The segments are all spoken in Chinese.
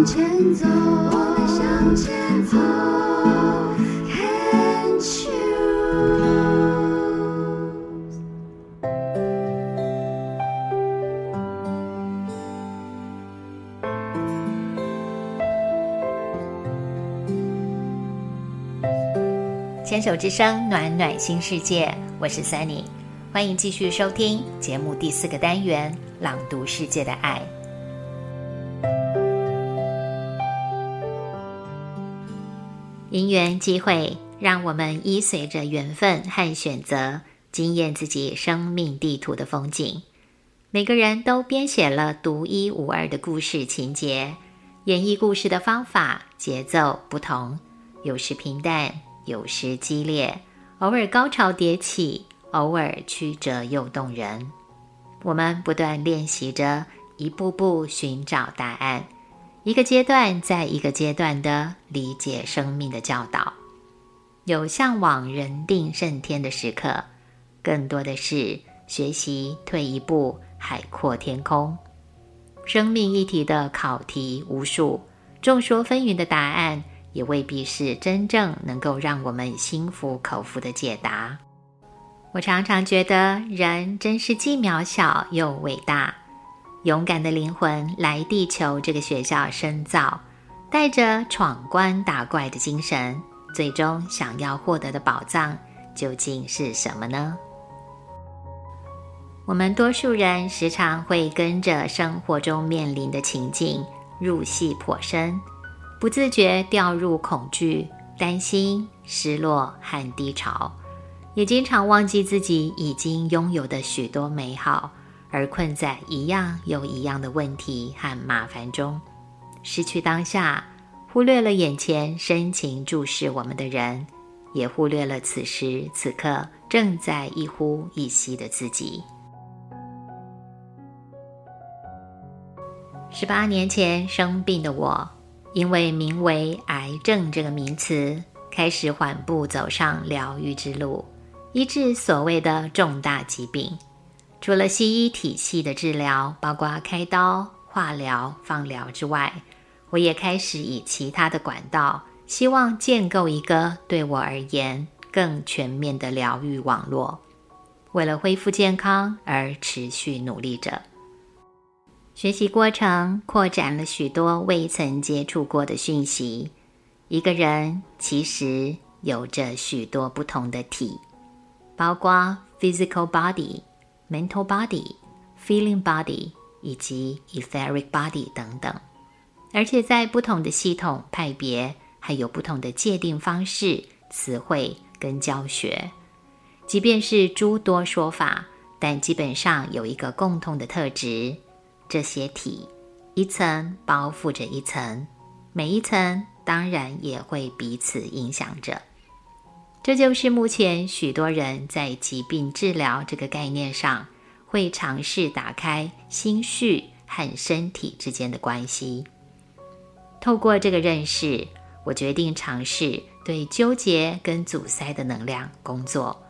向前走，我们向前走，Can't choose。牵手之声，暖暖新世界，我是 Sunny，欢迎继续收听节目第四个单元《朗读世界的爱》。因缘机会，让我们依随着缘分和选择，惊艳自己生命地图的风景。每个人都编写了独一无二的故事情节，演绎故事的方法、节奏不同，有时平淡。有时激烈，偶尔高潮迭起，偶尔曲折又动人。我们不断练习着，一步步寻找答案，一个阶段在一个阶段的理解生命的教导。有向往人定胜天的时刻，更多的是学习退一步，海阔天空。生命一题的考题无数，众说纷纭的答案。也未必是真正能够让我们心服口服的解答。我常常觉得，人真是既渺小又伟大。勇敢的灵魂来地球这个学校深造，带着闯关打怪的精神，最终想要获得的宝藏究竟是什么呢？我们多数人时常会跟着生活中面临的情境入戏颇深。不自觉掉入恐惧、担心、失落和低潮，也经常忘记自己已经拥有的许多美好，而困在一样又一样的问题和麻烦中，失去当下，忽略了眼前深情注视我们的人，也忽略了此时此刻正在一呼一吸的自己。十八年前生病的我。因为名为癌症这个名词，开始缓步走上疗愈之路，医治所谓的重大疾病。除了西医体系的治疗，包括开刀、化疗、放疗之外，我也开始以其他的管道，希望建构一个对我而言更全面的疗愈网络。为了恢复健康而持续努力着。学习过程扩展了许多未曾接触过的讯息。一个人其实有着许多不同的体，包括 physical body、mental body、feeling body 以及 etheric body 等等。而且在不同的系统派别，还有不同的界定方式、词汇跟教学。即便是诸多说法，但基本上有一个共同的特质。这些体一层包覆着一层，每一层当然也会彼此影响着。这就是目前许多人在疾病治疗这个概念上，会尝试打开心绪和身体之间的关系。透过这个认识，我决定尝试对纠结跟阻塞的能量工作。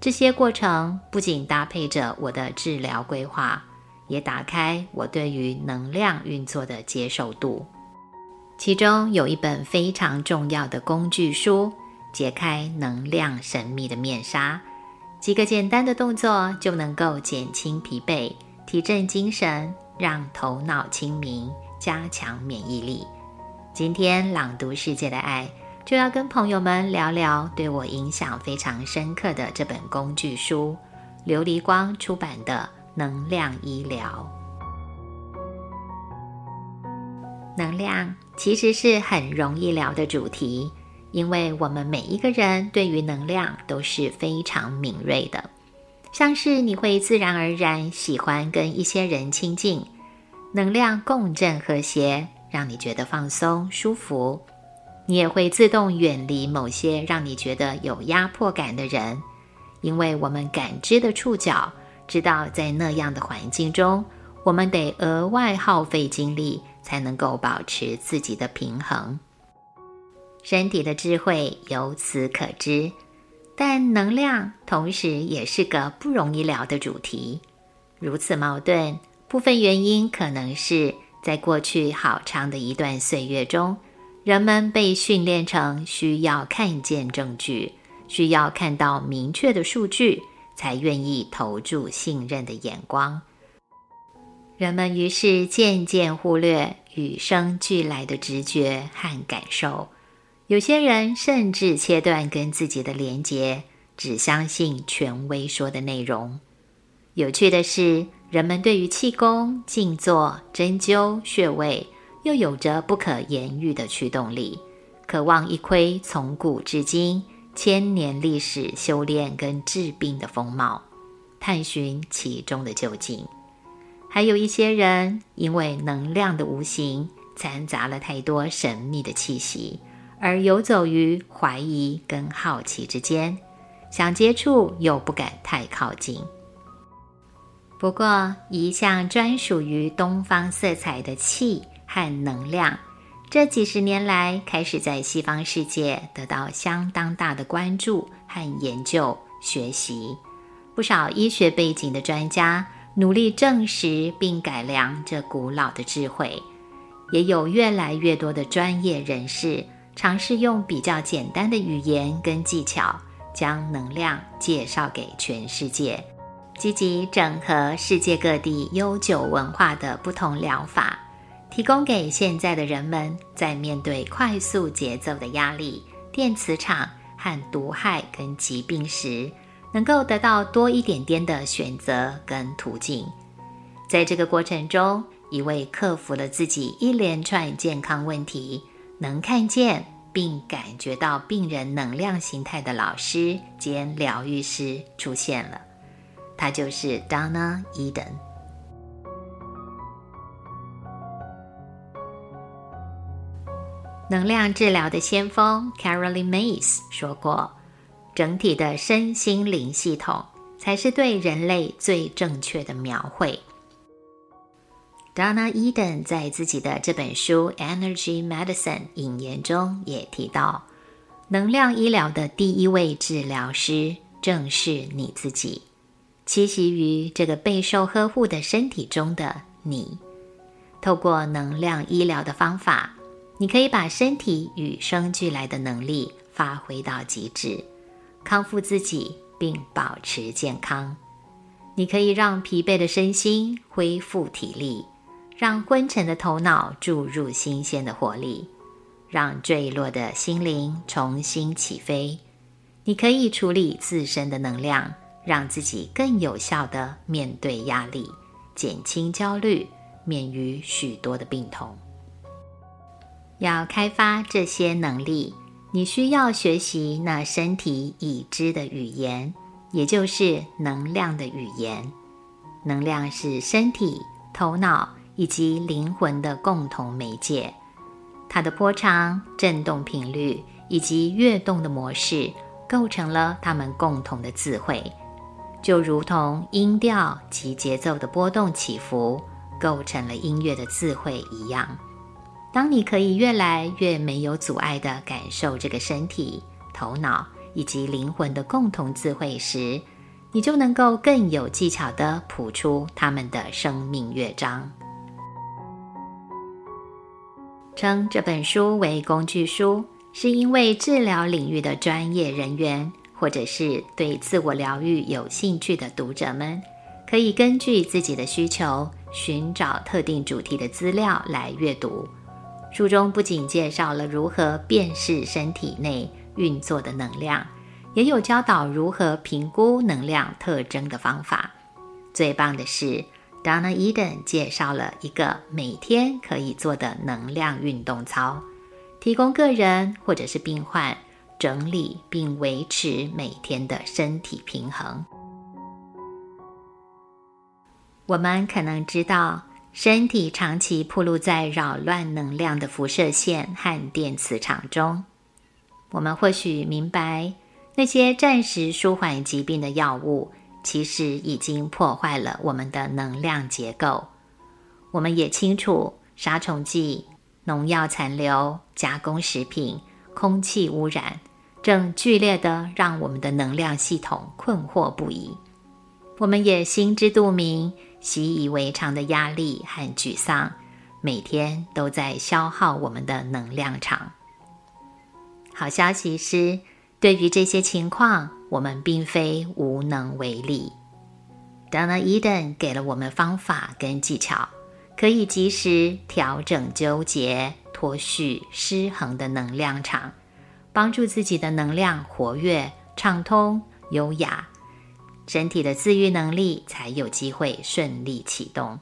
这些过程不仅搭配着我的治疗规划。也打开我对于能量运作的接受度。其中有一本非常重要的工具书，解开能量神秘的面纱。几个简单的动作就能够减轻疲惫、提振精神、让头脑清明、加强免疫力。今天朗读世界的爱，就要跟朋友们聊聊对我影响非常深刻的这本工具书——琉璃光出版的。能量医疗，能量其实是很容易聊的主题，因为我们每一个人对于能量都是非常敏锐的。像是你会自然而然喜欢跟一些人亲近，能量共振和谐，让你觉得放松舒服；你也会自动远离某些让你觉得有压迫感的人，因为我们感知的触角。知道在那样的环境中，我们得额外耗费精力，才能够保持自己的平衡。身体的智慧由此可知，但能量同时也是个不容易聊的主题。如此矛盾，部分原因可能是在过去好长的一段岁月中，人们被训练成需要看见证据，需要看到明确的数据，才愿意投注信任的眼光。人们于是渐渐忽略与生俱来的直觉和感受，有些人甚至切断跟自己的连结，只相信权威说的内容。有趣的是，人们对于气功、静坐、针灸、穴位，又有着不可言喻的驱动力，渴望一窥从古至今千年历史修炼跟治病的风貌，探寻其中的究竟。还有一些人，因为能量的无形掺杂了太多神秘的气息，而游走于怀疑跟好奇之间，想接触又不敢太靠近。不过，一项专属于东方色彩的气和能量，这几十年来开始在西方世界得到相当大的关注和研究学习，不少医学背景的专家。努力证实并改良这古老的智慧，也有越来越多的专业人士尝试用比较简单的语言跟技巧，将能量介绍给全世界，积极整合世界各地悠久文化的不同疗法，提供给现在的人们在面对快速节奏的压力、电磁场和毒害跟疾病时。能够得到多一点点的选择跟途径，在这个过程中，一位克服了自己一连串健康问题，能看见并感觉到病人能量形态的老师兼疗愈师出现了，他就是 Donna Eden。能量治疗的先锋 Caroline Mays 说过。整体的身心灵系统才是对人类最正确的描绘。Donna Eden 在自己的这本书《Energy Medicine》引言中也提到，能量医疗的第一位治疗师正是你自己，栖息于这个备受呵护的身体中的你。透过能量医疗的方法，你可以把身体与生俱来的能力发挥到极致。康复自己并保持健康，你可以让疲惫的身心恢复体力，让昏沉的头脑注入新鲜的活力，让坠落的心灵重新起飞。你可以处理自身的能量，让自己更有效地面对压力，减轻焦虑，免于许多的病痛。要开发这些能力。你需要学习那身体已知的语言，也就是能量的语言。能量是身体、头脑以及灵魂的共同媒介，它的波长、振动频率以及跃动的模式，构成了它们共同的智慧，就如同音调及节奏的波动起伏，构成了音乐的智慧一样。当你可以越来越没有阻碍地感受这个身体、头脑以及灵魂的共同智慧时，你就能够更有技巧地谱出他们的生命乐章。称这本书为工具书，是因为治疗领域的专业人员，或者是对自我疗愈有兴趣的读者们，可以根据自己的需求，寻找特定主题的资料来阅读。书中不仅介绍了如何辨识身体内运作的能量，也有教导如何评估能量特征的方法。最棒的是，Donna Eden 介绍了一个每天可以做的能量运动操，提供个人或者是病患整理并维持每天的身体平衡。我们可能知道。身体长期暴露在扰乱能量的辐射线和电磁场中，我们或许明白，那些暂时舒缓疾病的药物，其实已经破坏了我们的能量结构。我们也清楚，杀虫剂、农药残留、加工食品、空气污染，正剧烈的让我们的能量系统困惑不已。我们也心知肚明。习以为常的压力和沮丧，每天都在消耗我们的能量场。好消息是，对于这些情况，我们并非无能为力。Donna Eden 给了我们方法跟技巧，可以及时调整纠结、脱序、失衡的能量场，帮助自己的能量活跃、畅通、优雅，身体的自愈能力才有机会顺利启动。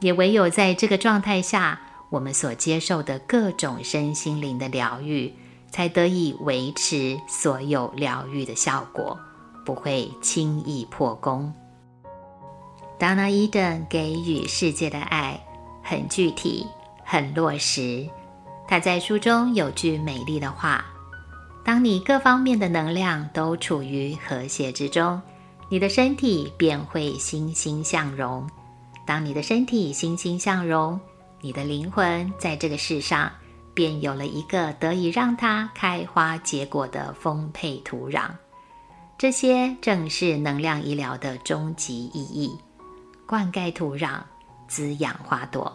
也唯有在这个状态下，我们所接受的各种身心灵的疗愈，才得以维持所有疗愈的效果，不会轻易破功。Donna Eden 给予世界的爱很具体、很落实。他在书中有句美丽的话：“当你各方面的能量都处于和谐之中，你的身体便会欣欣向荣。”当你的身体欣欣向荣，你的灵魂在这个世上便有了一个得以让它开花结果的丰沛土壤。这些正是能量医疗的终极意义：灌溉土壤，滋养花朵。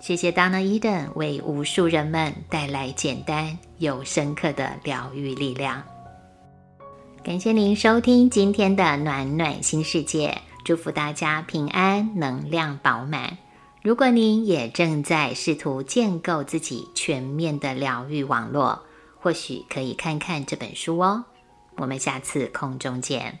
谢谢 Donna Eden 为无数人们带来简单又深刻的疗愈力量。感谢您收听今天的暖暖新世界。祝福大家平安，能量饱满。如果您也正在试图建构自己全面的疗愈网络，或许可以看看这本书哦。我们下次空中见。